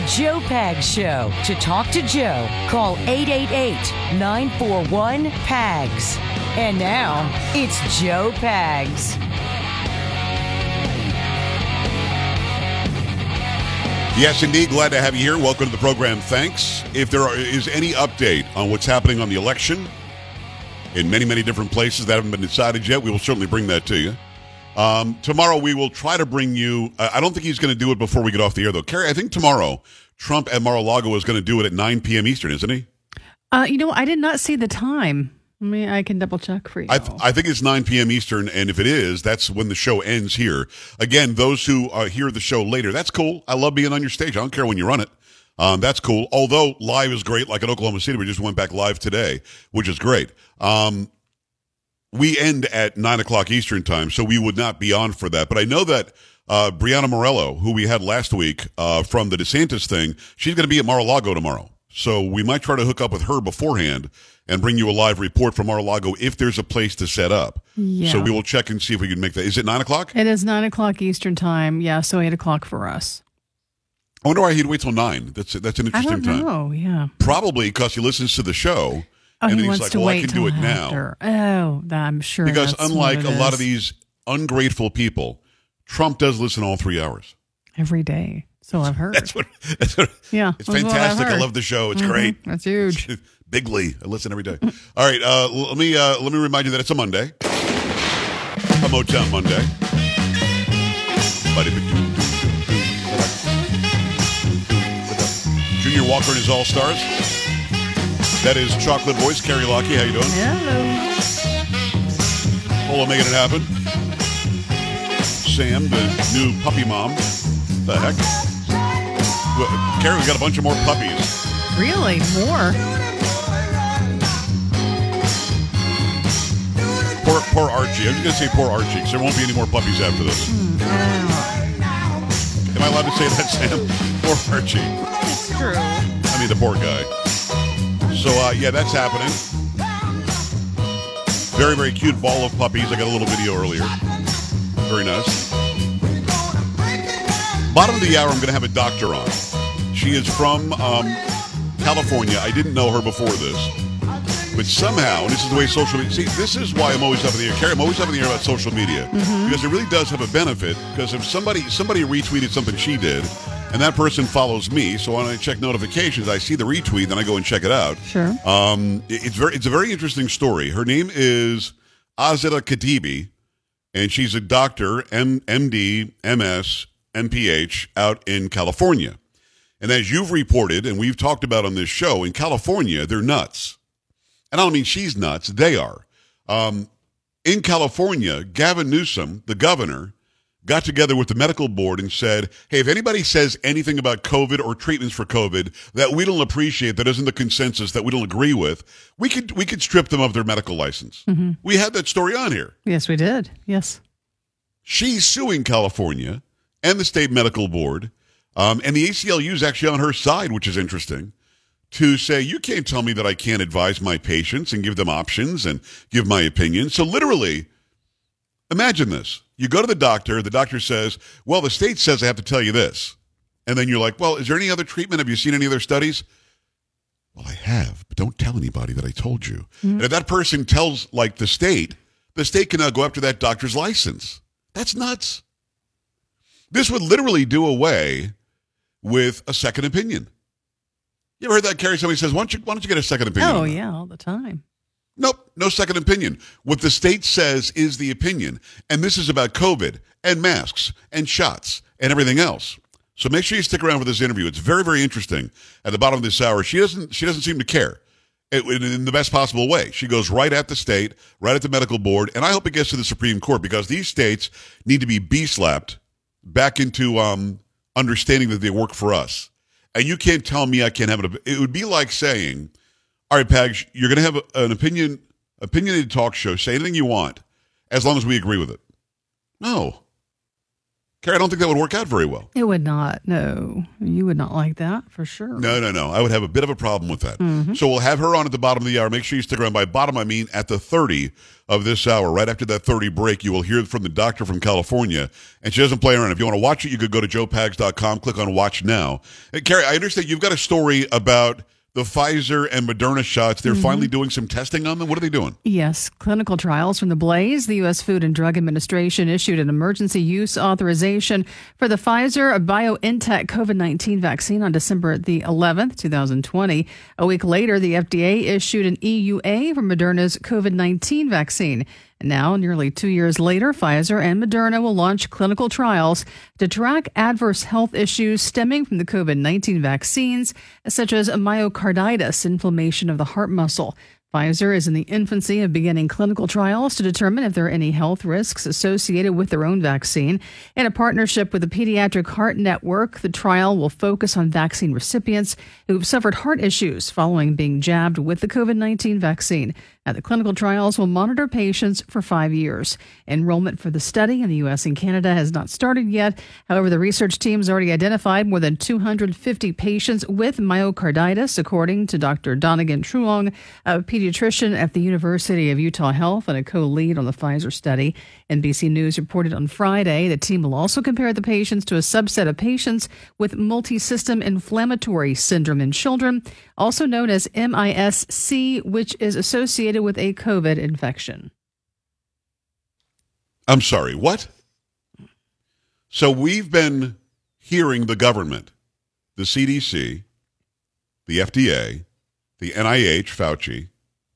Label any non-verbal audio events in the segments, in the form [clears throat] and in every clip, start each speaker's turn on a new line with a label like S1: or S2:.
S1: The Joe Pags Show. To talk to Joe, call 888 941 PAGS. And now, it's Joe Pags.
S2: Yes, indeed. Glad to have you here. Welcome to the program. Thanks. If there are, is any update on what's happening on the election in many, many different places that haven't been decided yet, we will certainly bring that to you. Um, tomorrow, we will try to bring you. I I don't think he's going to do it before we get off the air, though. Carrie, I think tomorrow, Trump at Mar-a-Lago is going to do it at 9 p.m. Eastern, isn't he?
S3: Uh, you know, I did not see the time. I mean, I can double check for you.
S2: I, th- I think it's 9 p.m. Eastern, and if it is, that's when the show ends here. Again, those who uh, hear the show later, that's cool. I love being on your stage. I don't care when you run it. Um, that's cool. Although live is great, like in Oklahoma City, we just went back live today, which is great. Um, we end at 9 o'clock Eastern time, so we would not be on for that. But I know that uh, Brianna Morello, who we had last week uh, from the DeSantis thing, she's going to be at Mar-a-Lago tomorrow. So we might try to hook up with her beforehand and bring you a live report from Mar-a-Lago if there's a place to set up.
S3: Yeah.
S2: So we will check and see if we can make that. Is it 9 o'clock?
S3: it is nine o'clock Eastern time. Yeah, so eight o'clock for us.
S2: I wonder why he'd wait till 9. That's, that's an
S3: I
S2: interesting
S3: don't
S2: time.
S3: know. Yeah.
S2: Probably because he listens to the show.
S3: Oh,
S2: and
S3: he
S2: then he's
S3: wants
S2: like,
S3: to
S2: well,
S3: wait
S2: I can do it
S3: after.
S2: now.
S3: Oh, I'm sure.
S2: Because
S3: that's
S2: unlike a lot of these ungrateful people, Trump does listen all three hours.
S3: every day. So I've heard.
S2: That's what. That's what
S3: yeah,
S2: it's
S3: that's what I've
S2: fantastic. I love the show. It's
S3: Mhm.
S2: great.
S3: That's huge.
S2: Bigly. I listen every day. All right. Uh, let me uh, let me remind you that it's a Monday, a Motown Monday. Junior Walker and his All Stars. That is Chocolate Voice, Carrie Lockie. How you doing?
S3: Hello.
S2: Polo making it happen. Sam, the new puppy mom. The heck? Well, Carrie, we got a bunch of more puppies.
S3: Really? More?
S2: Poor, poor Archie. I'm just going to say poor Archie because there won't be any more puppies after this.
S3: Oh,
S2: Am I allowed to say that, Sam? [laughs] Poor Archie.
S3: it's true.
S2: I mean, the poor guy. So, uh, yeah, that's happening. Very, very cute ball of puppies. I got a little video earlier. Very nice. Bottom of the hour, I'm going to have a doctor on. She is from um, California. I didn't know her before this. But somehow, and this is the way social media. See, this is why I'm always up in the air. Carrie, I'm always up in the air about social media because it really does have a benefit. Because if somebody somebody retweeted something she did, and that person follows me, so when I check notifications, I see the retweet, then I go and check it out.
S3: Sure.
S2: Um, it- it's very it's a very interesting story. Her name is Azadeh Khatibi, and she's a doctor, M- MD, MS, MPH, out in California. And as you've reported, and we've talked about on this show, in California, they're nuts. And I don't mean she's nuts; they are. Um, in California, Gavin Newsom, the governor, got together with the medical board and said, "Hey, if anybody says anything about COVID or treatments for COVID that we don't appreciate, that isn't the consensus that we don't agree with, we could we could strip them of their medical license." We had that story on here.
S3: Yes, we did. Yes.
S2: She's suing California and the state medical board, um, and the ACLU is actually on her side, which is interesting. To say you can't tell me that I can't advise my patients and give them options and give my opinion. So literally, imagine this: you go to the doctor, the doctor says, "Well, the state says I have to tell you this," and then you're like, "Well, is there any other treatment? Have you seen any other studies?" Well, I have, but don't tell anybody that I told you. Mm-hmm. And if that person tells, like the state, the state can now go after that doctor's license. That's nuts. This would literally do away with a second opinion. You ever heard that, Carrie? Somebody says, why don't you, why don't you get a second opinion?
S3: Oh, yeah, all the time.
S2: Nope, no second opinion. What the state says is the opinion. And this is about COVID and masks and shots and everything else. So make sure you stick around for this interview. It's very, very interesting. At the bottom of this hour, she doesn't she doesn't seem to care. In the best possible way. She goes right at the state, right at the medical board, and I hope it gets to the Supreme Court because these states need to be bee slapped back into um, understanding that they work for us. And you can't tell me I can't have it. It would be like saying, "All right, Pags, you're going to have an opinion, opinionated talk show. Say anything you want, as long as we agree with it." No, Carrie, I don't think that would work out very well.
S3: It would not. No, you would not like that for sure.
S2: No, no, no. I would have a bit of a problem with that. Mm-hmm. So we'll have her on at the bottom of the hour. Make sure you stick around. By bottom, I mean at the 30 of this hour. Right after that 30 break, you will hear from the doctor from California. And she doesn't play around. If you want to watch it, you could go to joepags.com, click on watch now. And Carrie, I understand you've got a story about the Pfizer and Moderna shots. They're finally mm-hmm. doing some testing on them. What are they doing?
S3: Yes, clinical trials from the Blaze. The U.S. Food and Drug Administration issued an emergency use authorization for the Pfizer BioNTech COVID 19 vaccine on December the 11th, 2020. A week later, the FDA issued an EUA for Moderna's COVID 19 vaccine. Now, nearly two years later, Pfizer and Moderna will launch clinical trials to track adverse health issues stemming from the COVID 19 vaccines, such as myocarditis, inflammation of the heart muscle. Pfizer is in the infancy of beginning clinical trials to determine if there are any health risks associated with their own vaccine. In a partnership with the Pediatric Heart Network, the trial will focus on vaccine recipients who've suffered heart issues following being jabbed with the COVID 19 vaccine. Now, the clinical trials will monitor patients for five years. Enrollment for the study in the U.S. and Canada has not started yet. However, the research team has already identified more than 250 patients with myocarditis, according to Dr. Dongngan Truong, a pediatrician at the University of Utah Health and a co lead on the Pfizer study. NBC News reported on Friday the team will also compare the patients to a subset of patients with multisystem inflammatory syndrome in children, also known as MISC, which is associated with a COVID infection.
S2: I'm sorry, what? So we've been hearing the government, the CDC, the FDA, the NIH, Fauci,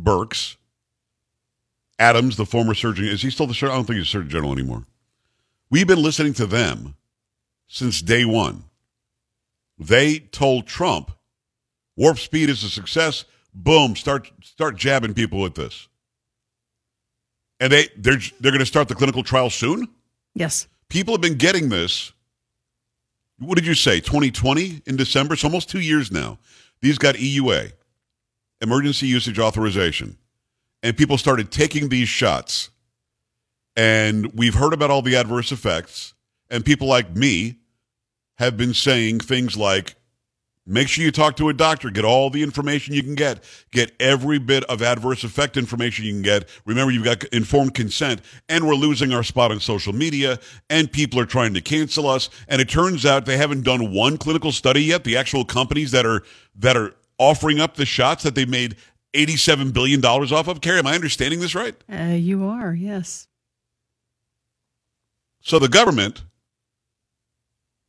S2: Birx, Adams, the former surgeon. Is he still the surgeon? I don't think he's surgeon general anymore. We've been listening to them since day one. They told Trump, warp speed is a success. Boom, start start jabbing people with this. And they they're they're going to start the clinical trial soon.
S3: Yes.
S2: People have been getting this. What did you say? 2020 in December. It's almost two years now. These got EUA, emergency usage authorization, and people started taking these shots. And we've heard about all the adverse effects. And people like me have been saying things like, Make sure you talk to a doctor. Get all the information you can get. Get every bit of adverse effect information you can get. Remember, you've got informed consent, and we're losing our spot on social media, and people are trying to cancel us. And it turns out they haven't done one clinical study yet. The actual companies that are that are offering up the shots that they made eighty-seven billion dollars off of. Carrie, am I understanding this right?
S3: Uh, you are, yes.
S2: So the government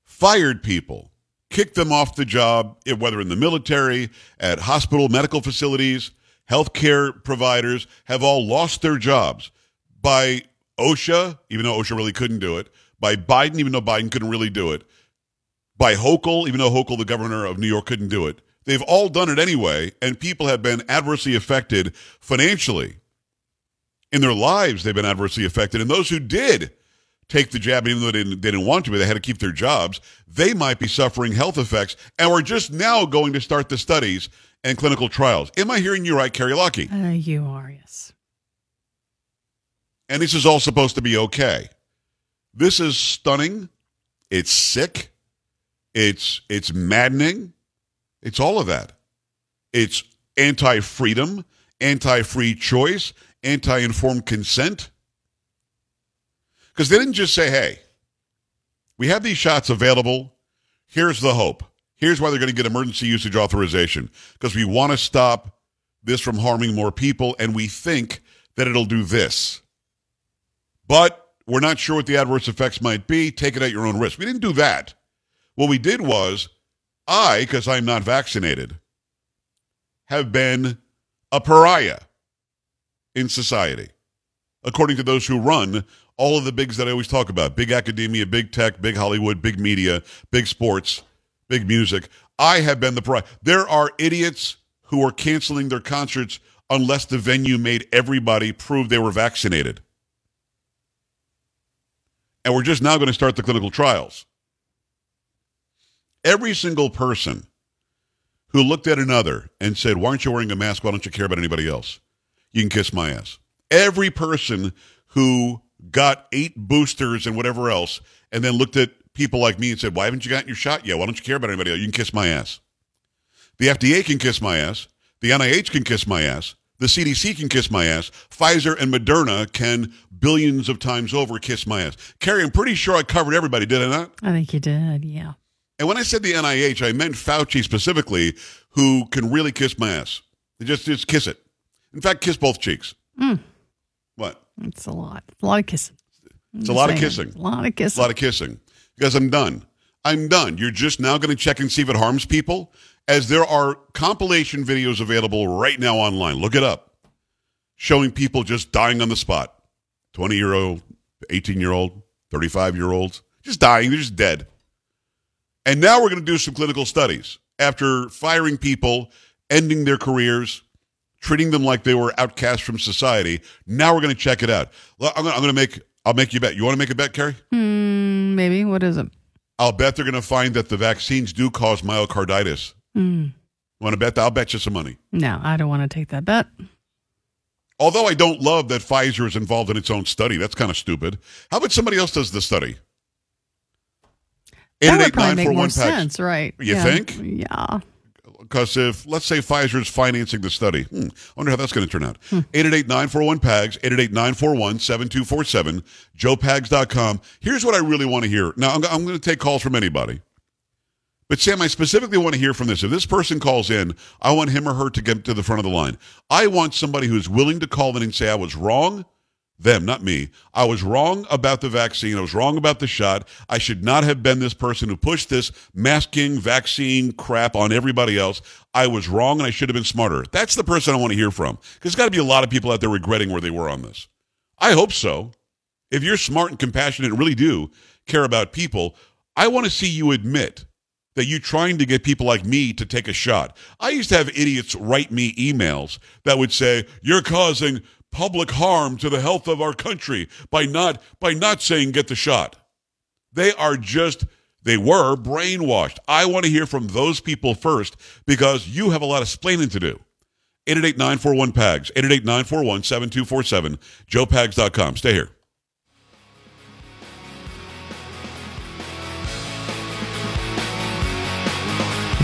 S2: fired people kicked them off the job, eh, whether in the military, at hospital, medical facilities, healthcare providers have all lost their jobs by OSHA, even though OSHA really couldn't do it, by Biden, even though Biden couldn't really do it, by Hochul, even though Hochul, the governor of New York, couldn't do it. They've all done it anyway, and people have been adversely affected financially. In their lives, they've been adversely affected. And those who did take the jab, even though they didn't, they didn't want to, but they had to keep their jobs, they might be suffering health effects. And we're just now going to start the studies and clinical trials. Am I hearing you right, Carrie Lockie?
S3: Uh, you are, yes.
S2: And this is all supposed to be okay. This is stunning. It's sick. It's it's maddening. It's all of that. It's anti-freedom, anti-free choice, anti-informed consent. Because they didn't just say, hey, we have these shots available. Here's the hope. Here's why they're going to get emergency usage authorization. Because we want to stop this from harming more people, and we think that it'll do this. But we're not sure what the adverse effects might be. Take it at your own risk. We didn't do that. What we did was, I, because I'm not vaccinated, have been a pariah in society, according to those who run all of the bigs that I always talk about big academia, big tech, big Hollywood, big media, big sports, big music. I have been the pariah. There are idiots who are canceling their concerts unless the venue made everybody prove they were vaccinated. And we're just now going to start the clinical trials. Every single person who looked at another and said, Why aren't you wearing a mask? Why don't you care about anybody else? You can kiss my ass. Every person who got eight boosters and whatever else, and then looked at people like me and said, Why haven't you gotten your shot yet? Why don't you care about anybody else? You can kiss my ass. The FDA can kiss my ass. The NIH can kiss my ass. The CDC can kiss my ass. Pfizer and Moderna can billions of times over kiss my ass. Carrie, I'm pretty sure I covered everybody, did I not?
S3: I think you did, yeah.
S2: And when I said the NIH, I meant Fauci specifically, who can really kiss my ass. Just, just kiss it. In fact, kiss both cheeks.
S3: Mm. It's a lot. A lot of kissing.
S2: It's a lot of kissing.
S3: A lot of kissing.
S2: A lot of kissing. Because I'm done. I'm done. You're just now going to check and see if it harms people, as there are compilation videos available right now online. Look it up. Showing people just dying on the spot. 20 year old, 18 year old, 35 year olds, just dying. They're just dead. And now we're going to do some clinical studies. After firing people, ending their careers, treating them like they were outcasts from society, now we're going to check it out. I'm going to make, I'll make you bet. You want to make a bet, Carrie?
S3: Hmm, maybe. What is it?
S2: I'll bet they're going to find that the vaccines do cause myocarditis.
S3: Hmm.
S2: Want to bet that? I'll bet you some money.
S3: No, I don't want to take that bet.
S2: Although I don't love that Pfizer is involved in its own study. That's kind of stupid. How about somebody else does the study?
S3: That would probably make more sense, right?
S2: You
S3: yeah.
S2: think?
S3: Yeah.
S2: Because if, let's say, Pfizer is financing the study, hmm, I wonder how that's going to turn out. 888-941-PAGS, 888-941-7247, joepags.com. Here's what I really want to hear. Now, I'm, I'm going to take calls from anybody. But Sam, I specifically want to hear from this. If this person calls in, I want him or her to get to the front of the line. I want somebody who's willing to call in and say, I was wrong. Them, not me. I was wrong about the vaccine. I was wrong about the shot. I should not have been this person who pushed this masking vaccine crap on everybody else. I was wrong and I should have been smarter. That's the person I want to hear from. Because there's got to be a lot of people out there regretting where they were on this. I hope so. If you're smart and compassionate and really do care about people, I want to see you admit that you're trying to get people like me to take a shot. I used to have idiots write me emails that would say, You're causing public harm to the health of our country by not by not saying get the shot. They are just they were brainwashed. I want to hear from those people first because you have a lot of splaining to do. 888-941-PAGS, 888-941-7247, joepags.com. Stay here.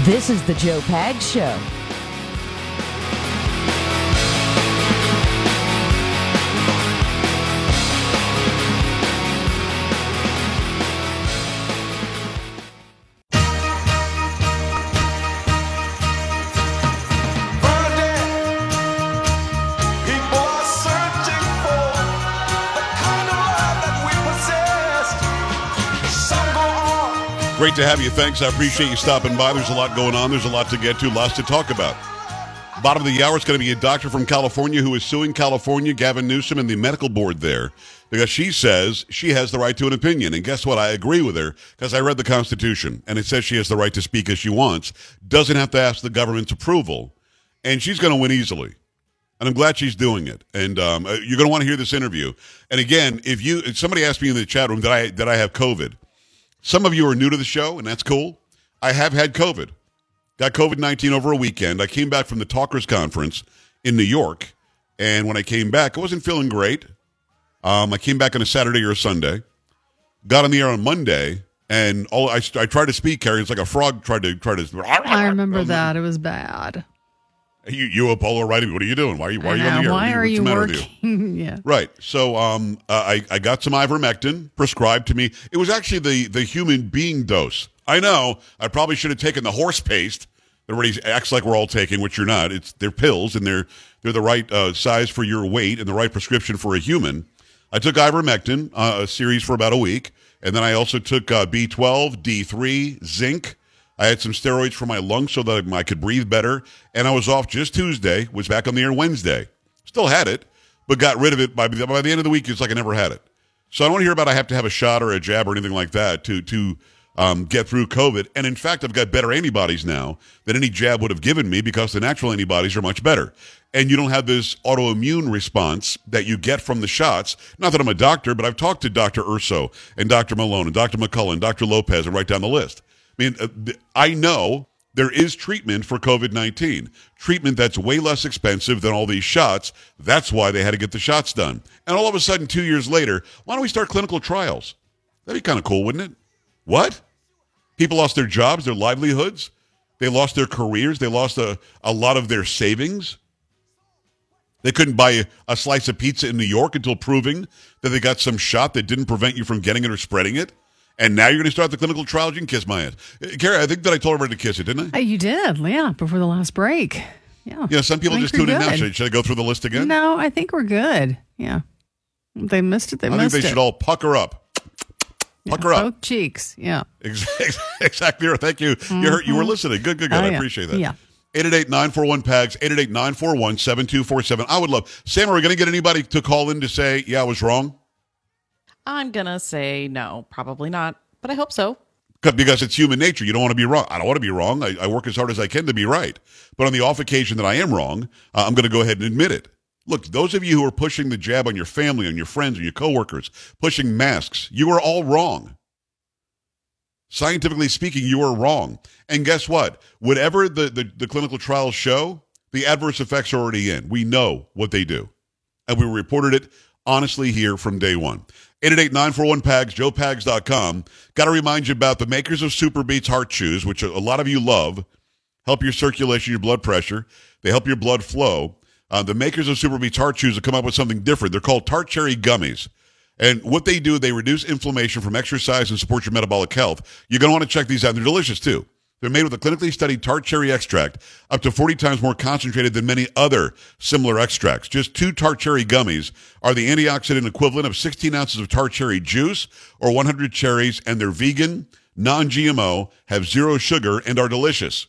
S1: This is the Joe Pags Show.
S2: Great to have you. Thanks. I appreciate you stopping by. There's a lot going on. There's a lot to get to, lots to talk about. Bottom of the hour it's going to be a doctor from California who is suing California, Gavin Newsom, and the medical board there because she says she has the right to an opinion. And guess what? I agree with her because I read the Constitution and it says she has the right to speak as she wants, doesn't have to ask the government's approval, and she's going to win easily. And I'm glad she's doing it. And um, you're going to want to hear this interview. And again, if you if somebody asked me in the chat room that I that I have COVID. Some of you are new to the show, and that's cool. I have had COVID. Got COVID 19 over a weekend. I came back from the Talkers Conference in New York. And when I came back, I wasn't feeling great. Um, I came back on a Saturday or a Sunday. Got on the air on Monday. And all I, I tried to speak, Carrie. It's like a frog tried to try to.
S3: I remember that. It was bad.
S2: You, you a writing? What are you doing? Why are you, why are you on the air?
S3: Why are you working? [laughs] yeah.
S2: Right. So um, uh, I, I got some ivermectin prescribed to me. It was actually the, the human being dose. I know. I probably should have taken the horse paste. Everybody acts like we're all taking, which you're not. It's they're pills, and they're they're the right uh, size for your weight and the right prescription for a human. I took ivermectin, uh, a series for about a week, and then I also took uh, B12, D3, zinc. I had some steroids for my lungs so that I could breathe better, and I was off just Tuesday. Was back on the air Wednesday. Still had it, but got rid of it by by the end of the week. It's like I never had it. So I don't want to hear about I have to have a shot or a jab or anything like that to to um, get through COVID. And in fact, I've got better antibodies now than any jab would have given me because the natural antibodies are much better. And you don't have this autoimmune response that you get from the shots. Not that I'm a doctor, but I've talked to Dr. Urso and Dr. Malone and Dr. McCullough and Dr. Lopez and right down the list. I mean, uh, I know there is treatment for COVID 19. Treatment that's way less expensive than all these shots. That's why they had to get the shots done. And all of a sudden, two years later, why don't we start clinical trials? That'd be kind of cool, wouldn't it? What? People lost their jobs, their livelihoods. They lost their careers. They lost a, a lot of their savings. They couldn't buy a, a slice of pizza in New York until proving that they got some shot that didn't prevent you from getting it or spreading it. And now you're going to start the clinical trials. You can kiss my ass. Uh, Kara, I think that I told everybody to kiss it, didn't I?
S3: You did, yeah, before the last break. Yeah.
S2: Yeah, some people just tune in now. Should, should I go through the list again?
S3: No, I think we're good. Yeah. They missed it. They
S2: I think they
S3: it.
S2: should all pucker up. Pucker up.
S3: Both cheeks. Yeah. [laughs]
S2: Ex- Exactly. right. Thank you. You heard, you were listening. Good, good, good.
S3: Oh,
S2: I
S3: yeah.
S2: appreciate that.
S3: Yeah.
S2: 888-941-PAGS, 888-941-7247. I would love. Sam, are we going to get anybody to call in to say, yeah, I was wrong?
S4: I'm gonna say no, probably not, but I hope so.
S2: Because it's human nature. You don't want to be wrong. I don't want to be wrong. I, I work as hard as I can to be right. But on the off occasion that I am wrong, uh, I'm going to go ahead and admit it. Look, those of you who are pushing the jab on your family, on your friends, on your coworkers, pushing masks, you are all wrong. Scientifically speaking, you are wrong. And guess what? Whatever the, the, the clinical trials show, the adverse effects are already in. We know what they do. And we reported it honestly here from day one. 888-941-PAGS, joepags.com. Got to remind you about the makers of Super Beats Heart Chews, which a lot of you love. Help your circulation, your blood pressure. They help your blood flow. Uh, the makers of Super Beats Heart Chews have come up with something different. They're called Tart Cherry Gummies. And what they do, they reduce inflammation from exercise and support your metabolic health. You're going to want to check these out. They're delicious too. They're made with a clinically studied tart cherry extract, up to 40 times more concentrated than many other similar extracts. Just two tart cherry gummies are the antioxidant equivalent of 16 ounces of tart cherry juice or 100 cherries, and they're vegan, non GMO, have zero sugar, and are delicious.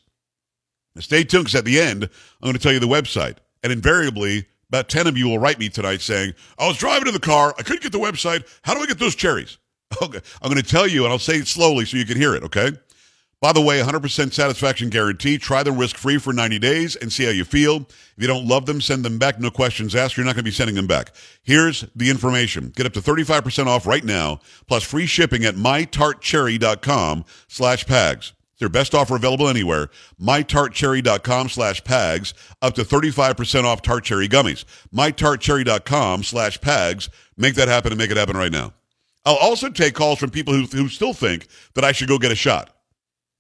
S2: Now stay tuned because at the end, I'm going to tell you the website. And invariably, about 10 of you will write me tonight saying, I was driving in the car. I couldn't get the website. How do I get those cherries? [laughs] Okay. I'm going to tell you, and I'll say it slowly so you can hear it, okay? By the way, 100% satisfaction guarantee. Try them risk free for 90 days and see how you feel. If you don't love them, send them back. No questions asked. You're not going to be sending them back. Here's the information. Get up to 35% off right now, plus free shipping at mytartcherry.com slash pags. It's their best offer available anywhere. mytartcherry.com slash pags. Up to 35% off tart cherry gummies. mytartcherry.com slash pags. Make that happen and make it happen right now. I'll also take calls from people who, who still think that I should go get a shot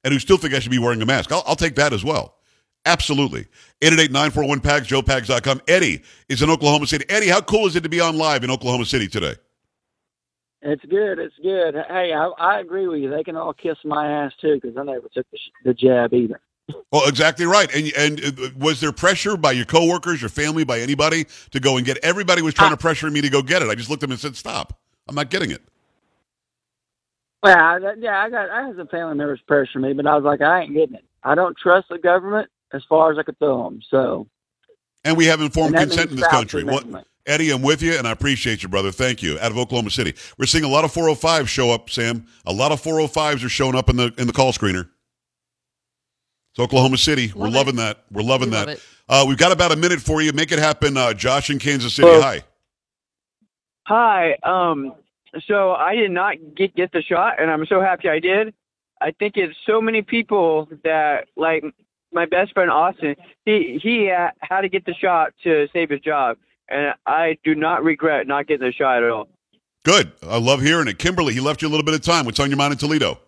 S2: and who still think I should be wearing a mask. I'll, I'll take that as well. Absolutely. 888-941-PAGS, joepags.com. Eddie is in Oklahoma City. Eddie, how cool is it to be on live in Oklahoma City today?
S5: It's good. It's good. Hey, I, I agree with you. They can all kiss my ass too, because I never took the, the jab either.
S2: Well, exactly right. And and uh, was there pressure by your coworkers, your family, by anybody to go and get? Everybody was trying to pressure me to go get it. I just looked at them and said, "Stop! I'm not getting it."
S5: Well, I, that- yeah, I got. I had some family members pressure me, but I was like, I ain't getting it. I don't trust the government as far as I could throw them. So,
S2: And we have informed consent in this country. What, Eddie, I'm with you, and I appreciate you, brother. Thank you. Out of Oklahoma City, we're seeing a lot of 405s show up. Sam, a lot of 405s are showing up in the in the call screener. It's Oklahoma City. We're
S4: it.
S2: loving that. We're loving
S4: We
S2: that.
S4: love.
S2: Uh, we've got about a minute for you. Make it happen, uh, Josh in Kansas City.
S6: Well-
S2: Hi.
S6: Hi. Um. So I did not get get the shot, and I'm so happy I did. I think it's so many people that like my best friend Austin. He he uh, had to get the shot to save his job, and I do not regret not getting the shot at all.
S2: Good. I love hearing it. Kimberly, he left you a little bit of time. What's on your mind in Toledo?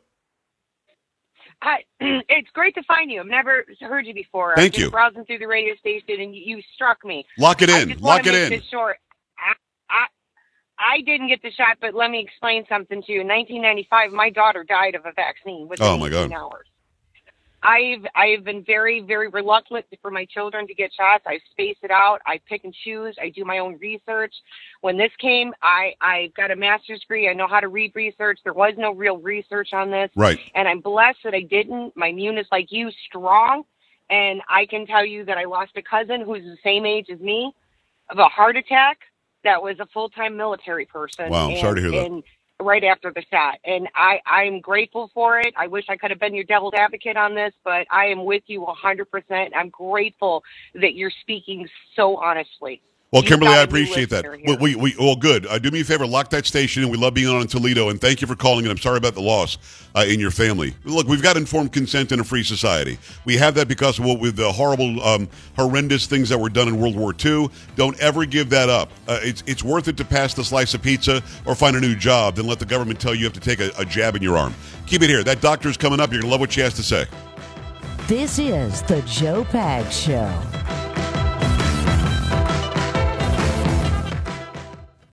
S7: Hi, [clears throat] it's great to find you. I've never heard you before.
S2: Thank
S7: I've been
S2: you.
S7: browsing through the radio station, and you, you struck me.
S2: Lock it
S7: I
S2: in.
S7: just want
S2: Lock
S7: to
S2: it
S7: make
S2: in.
S7: this short. I, didn't get the shot, but let me explain something to you. In 1995, my daughter died of a vaccine within
S2: Oh, my
S7: 18
S2: God.
S7: hours. I've I've been very very reluctant for my children to get shots. I space it out. I pick and choose. I do my own research. When this came, I I got a master's degree. I know how to read research. There was no real research on this
S2: Right.
S7: and I'm blessed that I didn't. My immune is like you, strong, and I can tell you that I lost a cousin who's the same age as me of a heart attack. That was a full time military person.
S2: Wow,
S7: and,
S2: sorry to hear that.
S7: And right after the shot, and I I'm grateful for it. I wish I could have been your devil's advocate on this, but I am with you 100. percent I'm grateful that you're speaking so honestly.
S2: Well,
S7: You've
S2: Kimberly,
S7: got
S2: I
S7: a new
S2: appreciate that.
S7: listener
S2: We, we, we, well, good. Uh, do me a favor, lock that station, and we love being on in Toledo. And thank you for calling. And I'm sorry about the loss uh, in your family. Look, we've got informed consent in a free society. We have that because of what with the horrible, um, horrendous things that were done in World War II. Don't ever give that up. Uh, it's it's worth it to pass the slice of pizza or find a new job than let the government tell you you have to take a, a jab in your arm. Keep it here. That doctor's coming up. You're gonna love what she has to say.
S1: This is the Joe Pag Show.